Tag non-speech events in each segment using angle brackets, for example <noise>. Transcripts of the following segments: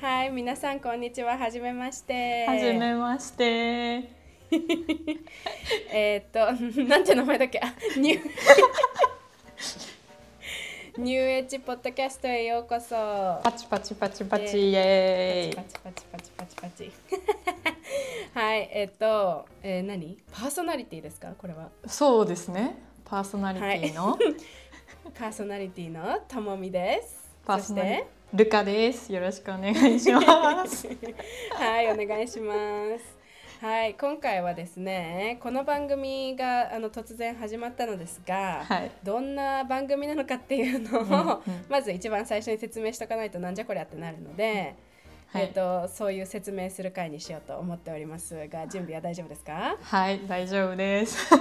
はい、皆さんこんにちは。はじめまして。はじめまして。えーっと、<laughs> なんて名前だっけ？あニュー <laughs> ニューエッジポッドキャストへようこそ。パチパチパチパチイエーイパ。チパチパチパチパチ。<laughs> はい、えーっと、えー何？パーソナリティですか？これは。そうですね。パーソナリティの、パーソナリティのともみです。そしパーソナリて、ルカです。よろしくお願いします。<laughs> はい、お願いします。はい、今回はですね、この番組があの突然始まったのですが、はい。どんな番組なのかっていうのを、うんうんまず一番最初に説明しとかないとなんじゃこりゃってなるので、はいえっとそういう説明する回にしようと思っておりますが、準備は大丈夫ですか？はい、大丈夫です。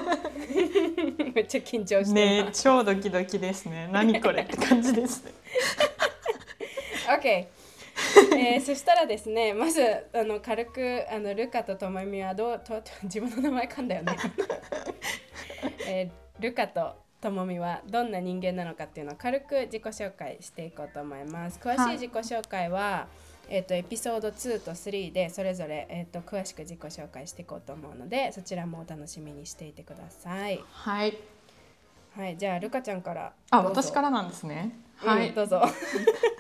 <laughs> めっちゃ緊張してね。超ドキドキですね。何これって感じです。<laughs> OK <laughs> えー、そしたらですねまずあの軽くあのルカとともみはどうとと自分の名前噛んだよね、<laughs> えールカとともみはどんな人間なのかっていうのを軽く自己紹介していこうと思います。詳しい自己紹介は、えー、とエピソード2と3でそれぞれ、えー、と詳しく自己紹介していこうと思うのでそちらもお楽しみにしていてください。はい。はいじゃあルカちゃんからあ、私からなんですね。うんはい。どうぞ <laughs>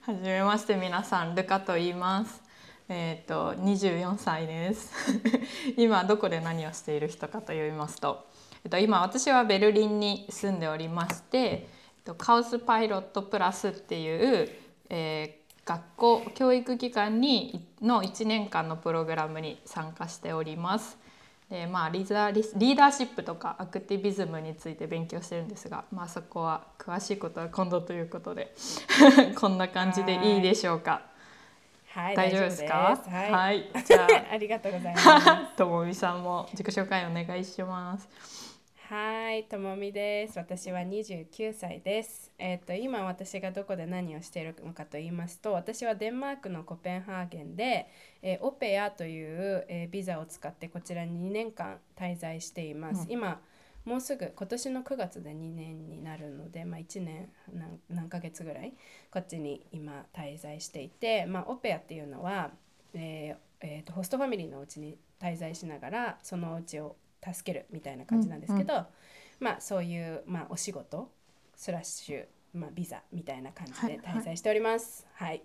はじめまして皆さんルカと言います。えっ、と24歳です。<laughs> 今どこで何をしている人かと言いますと、えっと今私はベルリンに住んでおりまして、えっとカオスパイロットプラスっていう、えー学校教育機関にの1年間のプログラムに参加しております。でまあ、リーダーリスリーダーシップとかアクティビズムについて勉強してるんですが、まあ、そこは詳しいことは今度ということで <laughs> こんな感じでいいでしょうか。はい大丈夫ですか？すはい、はいじゃ <laughs> ありがとうございます。あ <laughs> ともみさんも自己紹介お願いします。はい、ともみです。私は29歳です。えっ、と今私がどこで何をしているのかと言いますと、私はデンマークのコペンハーゲンで、えーオペアという、えービザを使ってこちらに2年間滞在しています。うん今もうすぐ今年の9月で2年になるので、まあ、1年何何ヶ月ぐらいこっちに今滞在していて、まあ、オペアっていうのは、えーえーとホストファミリーのうちに滞在しながらそのうちを助けるみたいな感じなんですけど、まあそういう、まあ、お仕事スラッシュ、まあ、ビザみたいな感じで滞在しております。はい、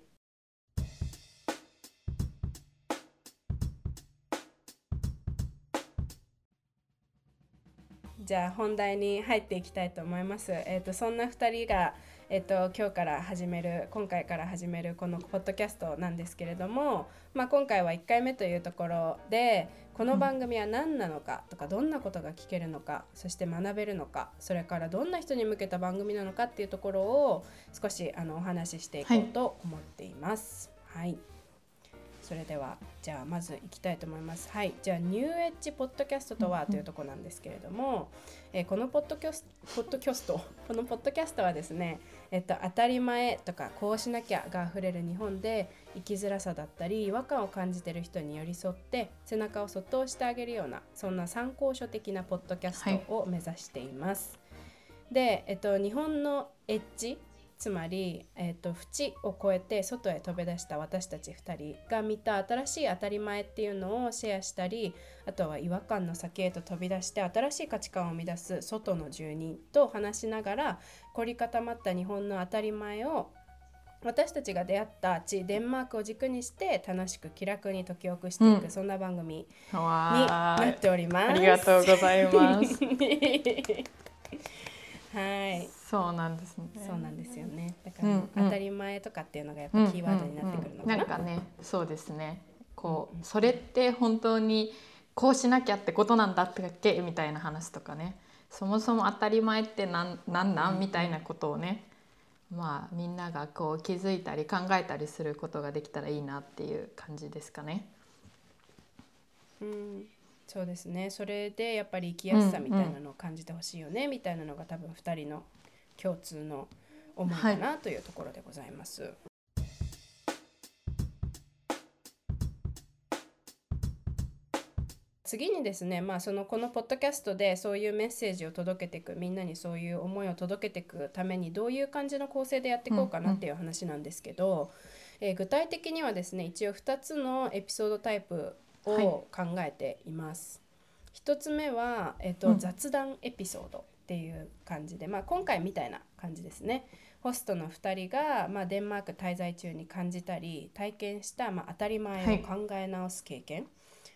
じゃあ本題に入っていきたいと思います。えっ、とそんな2人がえっ、と今日から始める今回から始めるこのポッドキャストなんですけれども、まあ今回は1回目というところでこの番組は何なのかとかどんなことが聞けるのかそして学べるのかそれからどんな人に向けた番組なのかっていうところを少しあのお話ししていこうと思っています。はいそれではじゃあまず行きたいと思います。はい、じゃあニューエッジポッドキャストとはというところなんですけれども、えーこのポッドキャストポッドキャスト <laughs> このポッドキャストはですね、えっと当たり前とかこうしなきゃが溢れる日本で生きづらさだったり違和感を感じている人に寄り添って背中をそっと押してあげるようなそんな参考書的なポッドキャストを目指しています。で、えっと、日本のエッジつまり、えっと、縁を越えて外へ飛び出した私たち2人が見た新しい当たり前っていうのをシェアしたりあとは違和感の先へと飛び出して新しい価値観を生み出す外の住人と話しながら凝り固まった日本の当たり前を私たちが出会った地デンマークを軸にして楽しく気楽に解き起こしていく、うんそんな番組にわなっております。ありがとうございます。<laughs> はい、そうなんですね。そうなんですよね。だから、うんうん当たり前とかっていうのがやっぱキーワードになってくるのかな。なんかねそうですねこうんうんうそれって本当にこうしなきゃってことなんだっけみたいな話とかねそもそも当たり前ってなんなんなんみたいなことをねまあみんながこう気づいたり考えたりすることができたらいいなっていう感じですかね。うん、そうですね。それでやっぱり生きやすさみたいなのを感じてほしいよね、みたいなのが多分二人の共通の思いかなというところでございます。次にですね、まあ、そのこのポッドキャストでそういうメッセージを届けていくみんなにそういう思いを届けていくためにどういう感じの構成でやっていこうかなっていう話なんですけど、えー具体的にはですね一応2つのエピソードタイプを考えています。一つ目は、えっとうん雑談エピソードっていう感じで、まあ、今回みたいな感じですね。ホストの2人が、まあ、デンマーク滞在中に感じたり体験した、まあ、当たり前を考え直す経験、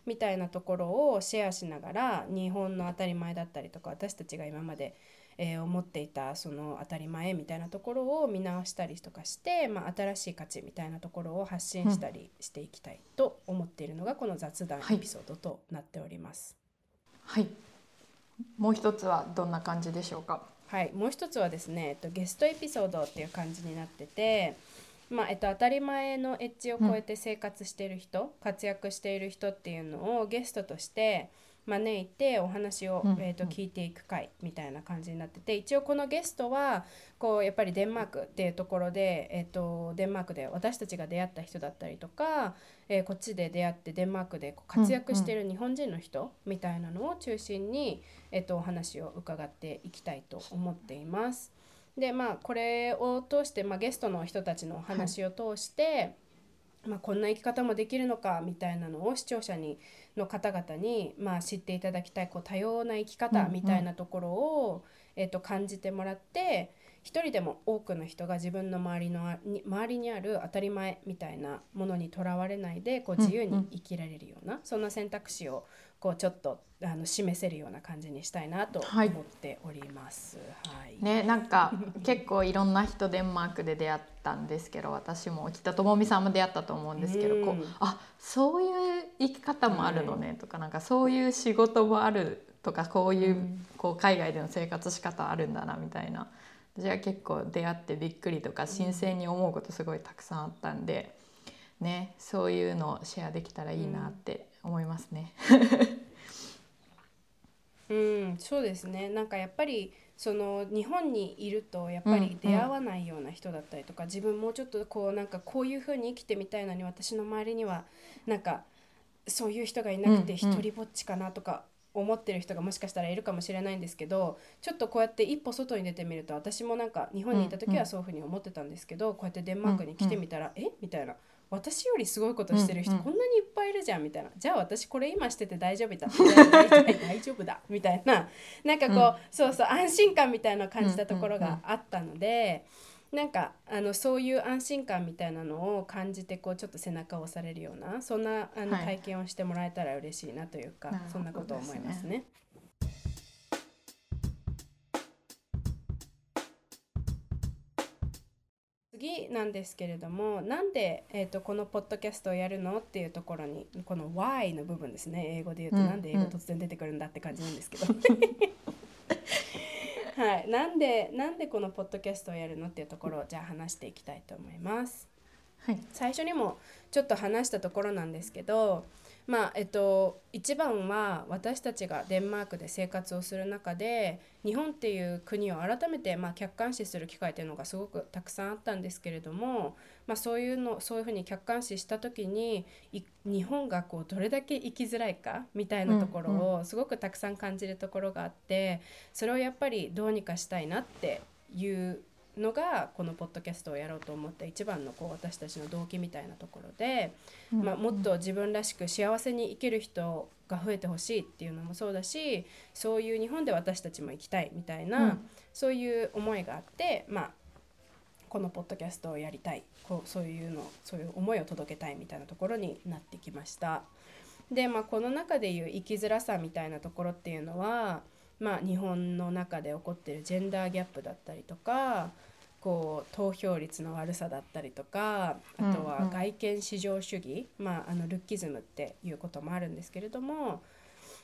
みたいなところをシェアしながら日本の当たり前だったりとか私たちが今まで、えー思っていたその当たり前みたいなところを見直したりとかして、まあ、新しい価値みたいなところを発信したりしていきたいと思っているのがこの雑談エピソードとなっております。はい。もう一つはどんな感じでしょうか？はい、もう一つはですね、えっと、ゲストエピソードっていう感じになってて、まあえっと、当たり前のエッジを超えて生活している人、活躍している人っていうのをゲストとして招いてお話を、うんえっと、聞いていく回みたいな感じになってて一応このゲストはこうやっぱりデンマークっていうところで、えっと、デンマークで私たちが出会った人だったりとか、えーこっちで出会ってデンマークで活躍している日本人の人みたいなのを中心に、えっと、お話を伺っていきたいと思っています。でまあこれを通して、まあ、ゲストの人たちのお話を通して、まあ、こんな生き方もできるのかみたいなのを視聴者にの方々に、まあ、知っていただきたいこう多様な生きうんうん。方みたいなところを、えっと感じてもらって一人でも多くの人が自分の周りのあに周りにある当たり前みたいなものにとらわれないでこう自由に生きられるような、そんな選択肢をこうちょっとあの示せるような感じにしたいなとはい。思っております。はい、ねなんか結構いろんな人デンマークで出会ったんですけど私も北友美さんも出会ったと思うんですけど、こうんうあそういう生き方もあるのねとか、なんかそういう仕事もあるとかこういう,、うん。こう海外での生活仕方あるんだなみたいな。私は結構出会ってびっくりとか新鮮に思うことすごいたくさんあったんで、ね、そういうのをシェアできたらいいなって思いますね。<laughs> うん、そうですね。なんかやっぱりその日本にいるとやっぱり出会わないような人だったりとか、自分もうちょっとこうなんかこういう風に生きてみたいのに私の周りにはなんかそういう人がいなくてうんうん。一人ぼっちかなとか思ってる人がもしかしたらいるかもしれないんですけどちょっとこうやって一歩外に出てみると私もなんか日本にいた時うんうんはそういう風に思ってたんですけど、こうやってデンマークに来てみたら、え？みたいな私よりすごいことしてる人こんなにいっぱいいるじゃんみたいな。じゃあ私これ今してて大丈夫だ大丈夫だみたいな。<laughs> なんかこう、うん。そうそう安心感みたいな感じたところがあったので、なんかあのそういう安心感みたいなのを感じてこうちょっと背中を押されるようなそんなあのはい。体験をしてもらえたら嬉しいなというか、なるほどそんなことを思いますね。次なんですけれどもなんで、えー、とこのポッドキャストをやるのっていうところにこの Why の部分ですね英語で言うと、うんなんで英語突然出てくるんだって感じなんですけど。<laughs> はい。なんでなんでこのポッドキャストをやるのっていうところをじゃあ話していきたいと思います。はい。最初にもちょっと話したところなんですけどまあえっと一番は私たちがデンマークで生活をする中で日本っていう国を改めてまあ客観視する機会っていうのがすごくたくさんあったんですけれども、まあ、そういうのそういうふうに客観視した時に日本がこうどれだけ生きづらいかみたいなところをすごくたくさん感じるところがあってそれをやっぱりどうにかしたいなっていうのがこのポッドキャストをやろうと思った一番のこう私たちの動機みたいなところで、まあ、もっと自分らしく幸せに生きる人が増えてほしいっていうのもそうだしそういう日本で私たちも生きたいみたいな、うんそういう思いがあって、まあ、このポッドキャストをやりたいこうそういうのそういう思いを届けたいみたいなところになってきました。で、まあ、この中でいう生きづらさみたいなところっていうのは、まあ、日本の中で起こってるジェンダーギャップだったりとかこう投票率の悪さだったりとかあとうんうん。は外見至上主義、まあ、あのルッキズムっていうこともあるんですけれども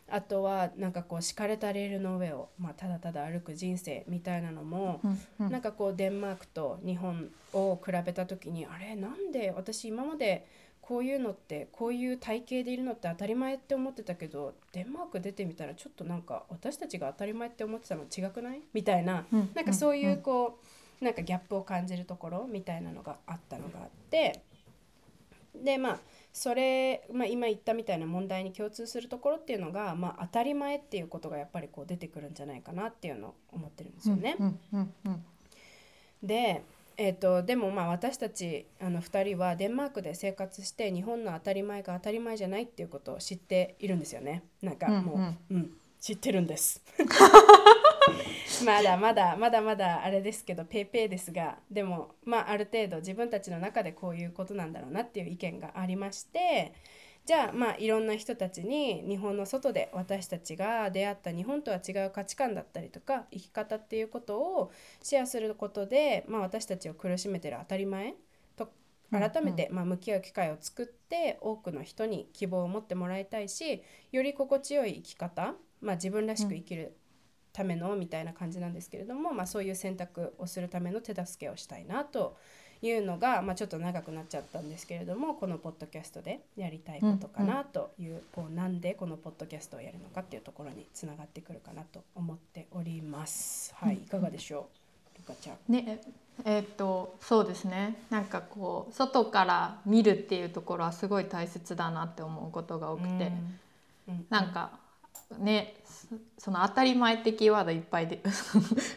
あとはなんかこう敷かれたレールの上を、まあ、ただただ歩く人生みたいなのも、うんうん。なんかこうデンマークと日本を比べた時にあれなんで私今までこういうのってこういう体型でいるのって当たり前って思ってたけどデンマーク出てみたらちょっとなんか私たちが当たり前って思ってたの違くない？みたいな。うん。なんかそういうこうなんかギャップを感じるところみたいなのがあったのがあって。でまあそれ、まあ、今言ったみたいな問題に共通するところっていうのが、まあ、当たり前っていうことがやっぱりこう出てくるんじゃないかなっていうのを思ってるんですよね。うん。うん。うん。でえー、とでもまあ私たちあの2人はデンマークで生活して日本の当たり前が当たり前じゃないっていうことを知っているんですよね。なんかもう、うん。うん知ってるんです。<laughs> まだまだまだまだあれですけどペーペーですがでもまあある程度自分たちの中でこういうことなんだろうなっていう意見がありましてじゃあまあいろんな人たちに日本の外で私たちが出会った日本とは違う価値観だったりとか生き方っていうことをシェアすることで、まあ、私たちを苦しめてる当たり前と改めてまあ向き合う機会を作って多くの人に希望を持ってもらいたいしより心地よい生き方、まあ、自分らしく生きるためのみたいな感じなんですけれども、まあ、そういう選択をするための手助けをしたいなというのが、まあ、ちょっと長くなっちゃったんですけれどもこのポッドキャストでやりたいことかなという,、こうなんでこのポッドキャストをやるのかっていうところにつながってくるかなと思っております。はい、いかがでしょう、ルカちゃん。ねええーっとそうですねなんかこう外から見るっていうところはすごい大切だなって思うことが多くて、うんなんかねそその当たり前ってキーワードいっぱいで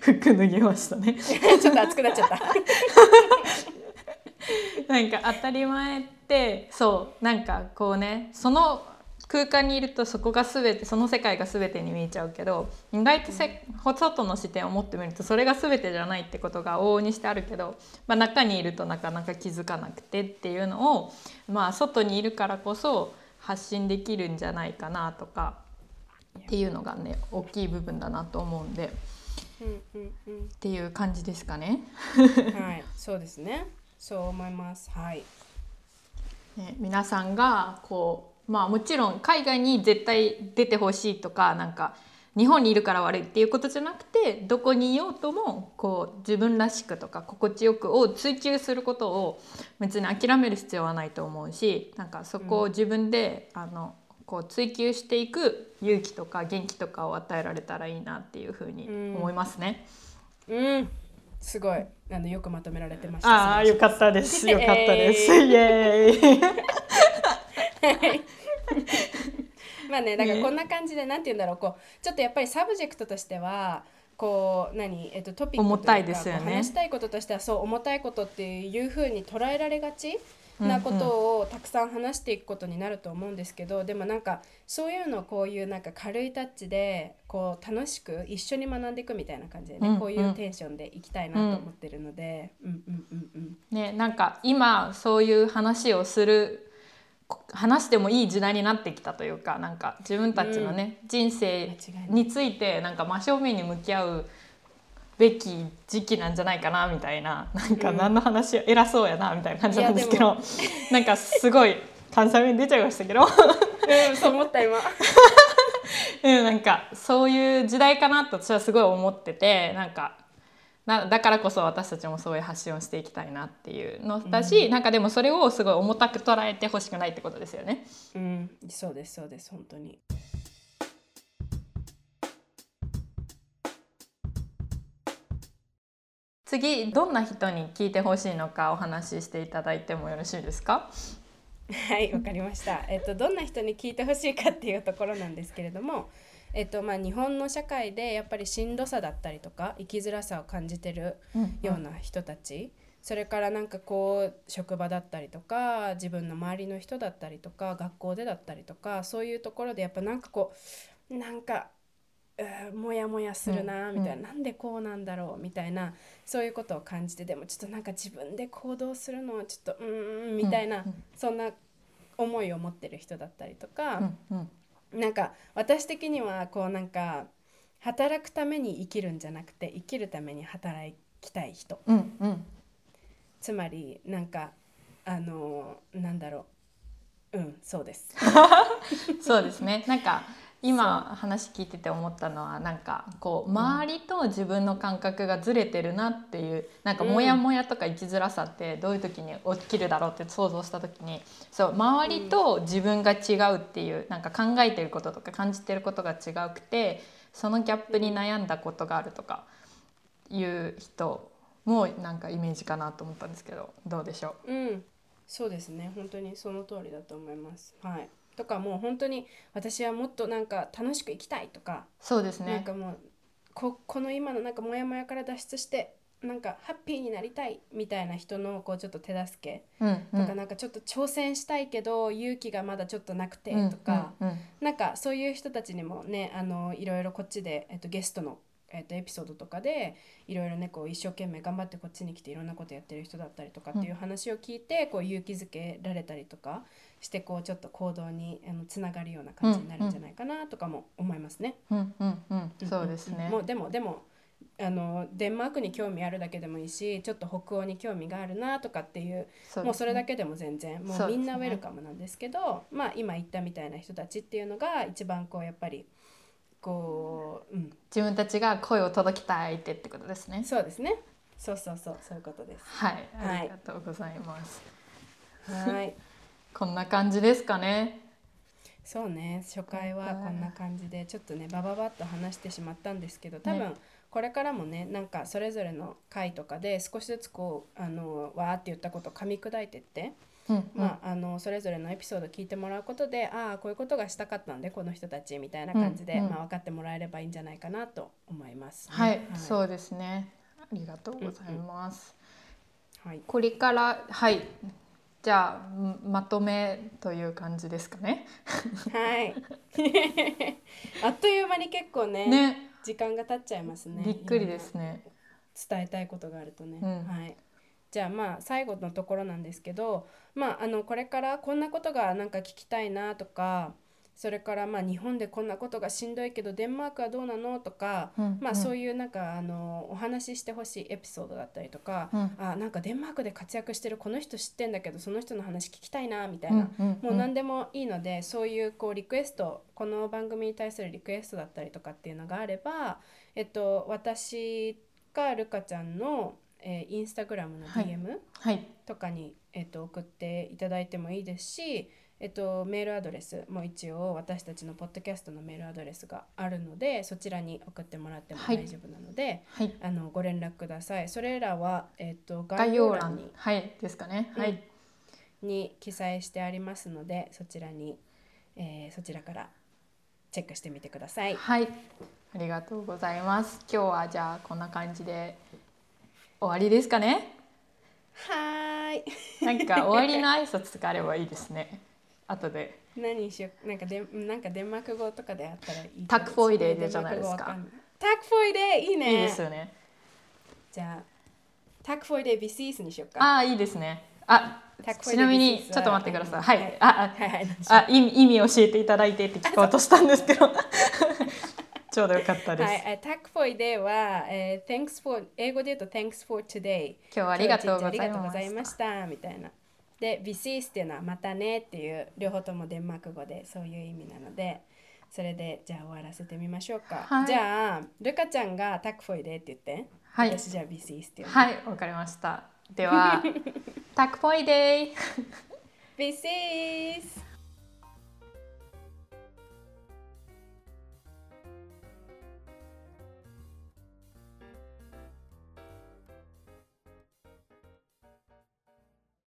服脱ぎましたね。<laughs> ちょっと熱くなっちゃった。<laughs> なんか当たり前ってそうなんかこうねその空間にいるとそこが全てその世界が全てに見えちゃうけど意外とせ、外の視点を持ってみるとそれが全てじゃないってことが往々にしてあるけど、まあ、中にいるとなかなか気づかなくてっていうのを、まあ、外にいるからこそ発信できるんじゃないかなとかっていうのがね大きい部分だなと思うんでうんうんうんっていう感じですかね。はい、そうですね。そう思います。はい。ね、皆さんがこうまあもちろん海外に絶対出てほしいとかなんか日本にいるから悪いっていうことじゃなくてどこにいようともこう自分らしくとか心地よくを追求することを別に諦める必要はないと思うしなんかそこを自分で、あのこう追求していく勇気とか元気とかを与えられたらいいなっていうふうに思いますね。うん、すごい。あのよくまとめられてました。ああよかったですよかったです。<laughs> イエーイ <laughs> まあね、だからねこんな感じで、なんて言うんだろう、こう、ちょっとやっぱり subject としては。こう何えっとトピックとか重たいですよね話したいこととしてはそう重たいことっていうふうに捉えられがちなことをたくさん話していくことになると思うんですけど、でもなんかそういうのをこういうなんか軽いタッチでこう楽しく一緒に学んでいくみたいな感じでね、うんうん。こういうテンションでいきたいなと思ってるので、うん、うんうんうん。ね、なんか今そういう話をするこ話してもいい時代になってきたというかなんか自分たちのね、人生間違いないについてなんか真正面に向き合うべき時期なんじゃないかなみたいななんかうん何の話、偉そうやなみたいな感じなんですけど <laughs> なんかすごい関西弁出ちゃいましたけど、うん、そう思った今。<laughs> うん、なんかそういう時代かなと私はすごい思っててなんかなだからこそ私たちもそういう発信をしていきたいなっていうのだし、なんかでもそれをすごい重たく捉えてほしくないってことですよね。うん、そうですそうです本当に。次どんな人に聞いてほしいのかお話ししていただいてもよろしいですか？はい、わかりました。えっと、どんな人に聞いてほしいかっていうところなんですけれども。えっと、まあ、日本の社会でやっぱりしんどさだったりとか生きづらさを感じてるような人たち、それからなんかこう職場だったりとか自分の周りの人だったりとか学校でだったりとかそういうところでやっぱなんかこうなんかモヤモヤするなうんみたいな、なんでこうなんだろうみたいなそういうことを感じてでもちょっとなんか自分で行動するのはちょっとうーんみたいな、うん。うんそんな思いを持ってる人だったりとか、うんうん。なんか私的にはこうなんか働くために生きるんじゃなくて生きるために働きたい人。うんうん。つまりなんかあのなんだろう。うんそうです。<laughs> そうですね。なんか今話聞いてて思ったのはなんかこう周りと自分の感覚がずれてるなっていうなんかモヤモヤとか生きづらさってどういう時に起きるだろうって想像した時にそう周りと自分が違うっていうなんか考えてることとか感じてることが違くてそのギャップに悩んだことがあるとかいう人もなんかイメージかなと思ったんですけどどうでしょう？うん、そうですね。本当にその通りだと思います。はい、とかもう本当に私はもっとなんか楽しく生きたいとか、そうですね。なんかもうここの今のなんかモヤモヤから脱出してなんかハッピーになりたいみたいな人のこうちょっと手助けうんうん。とか、なんかちょっと挑戦したいけど勇気がまだちょっとなくてとか、うんうん。なんかそういう人たちにもねあのいろいろこっちで、えっと、ゲストの、えっと、エピソードとかでいろいろねこう一生懸命頑張ってこっちに来ていろんなことやってる人だったりとかっていう話を聞いて、こう勇気づけられたりとかしてこうちょっと行動にあのつながるような感じになるんじゃないかなとかも思いますね。うんうんうんそうですね。もうでもでもあのデンマークに興味あるだけでもいいしちょっと北欧に興味があるなとかっていうそうもうそれだけけでも全然もそうみんなウェルカムなんですけどまあ今言ったみたいな人たちっていうのが一番こうやっぱりこう、うん、自分たちが声を届きたいってってことですね。そうですね。そうそうそう。そういうことです。はい。はい。ありがとうございます、はい。<laughs> こんな感じですかね。そうね。初回はこんな感じでちょっとねバババッと話してしまったんですけど多分ねこれからもねなんかそれぞれの回とかで少しずつこうあのわーって言ったことを噛み砕いてって、うんうん。まあ、あのそれぞれのエピソード聞いてもらうことでああこういうことがしたかったんでこの人たちみたいな感じで、うんうんまあ、分かってもらえればいいんじゃないかなと思います、はい、う、そうですね。ありがとうございます、はい、これからはい。じゃあんまとめという感じですかね。はい、<laughs> あっという間に結構ねね。時間が経っちゃいますね。びっくりですね。伝えたいことがあるとね、うん。はいじゃあまあ最後のところなんですけどまああのこれからこんなことがなんか聞きたいなとかそれからまあ日本でこんなことがしんどいけどデンマークはどうなのとか、うんまあそういいうなんかあのお話ししてほしいエピソードだったりとか、うんあなんかデンマークで活躍してるこの人知ってんだけどその人の話聞きたいなみたいな、もう何でもいいのでそういうこうリクエストこの番組に対するリクエストだったりとかっていうのがあれば、えっと、私かルカちゃんの、えーインスタグラムのはい。DM はい。とかに、えっと、送っていただいてもいいですし、えっと、メールアドレスも一応私たちのポッドキャストのメールアドレスがあるのでそちらに送ってもらってもはい。大丈夫なので、はい。あのご連絡ください。それらは、えっと、概概要欄。にはい。ですかね、うん。はい。に記載してありますのでそちらに、えーそちらからチェックしてみてください。はい。ありがとうございます。今日はじゃあこんな感じで終わりですかね？はーい。なんか終わりの挨拶とかあればいいですね。後で。何にしよう。なんかでなんかデンマーク語とかであったらいい。タクフォイデーデンじゃないですか。タクフォイデーいいね。いいですよね。じゃあタクフォイデービシースにしようか。ああいいですね。あちなみにちょっと待ってください。うんはい。あはいはい。ああ意味意味教えていただいてって聞こうとしたんですけどちょうどよかったです、はい、えタクフォイデーは、えー Thanks for 英語で言うと Thanks for today 今日はありがとうござい今日は一日ありがとうございましたみたいな。で、ビシースっていうのはまたねっていう両方ともデンマーク語でそういう意味なので、それでじゃあ終わらせてみましょうか。はい。じゃあ、ルカちゃんがタクフォイデーって言って、はい。私じゃあビシースって言う。はいわかりました。では <laughs> タクポイデー。ビシース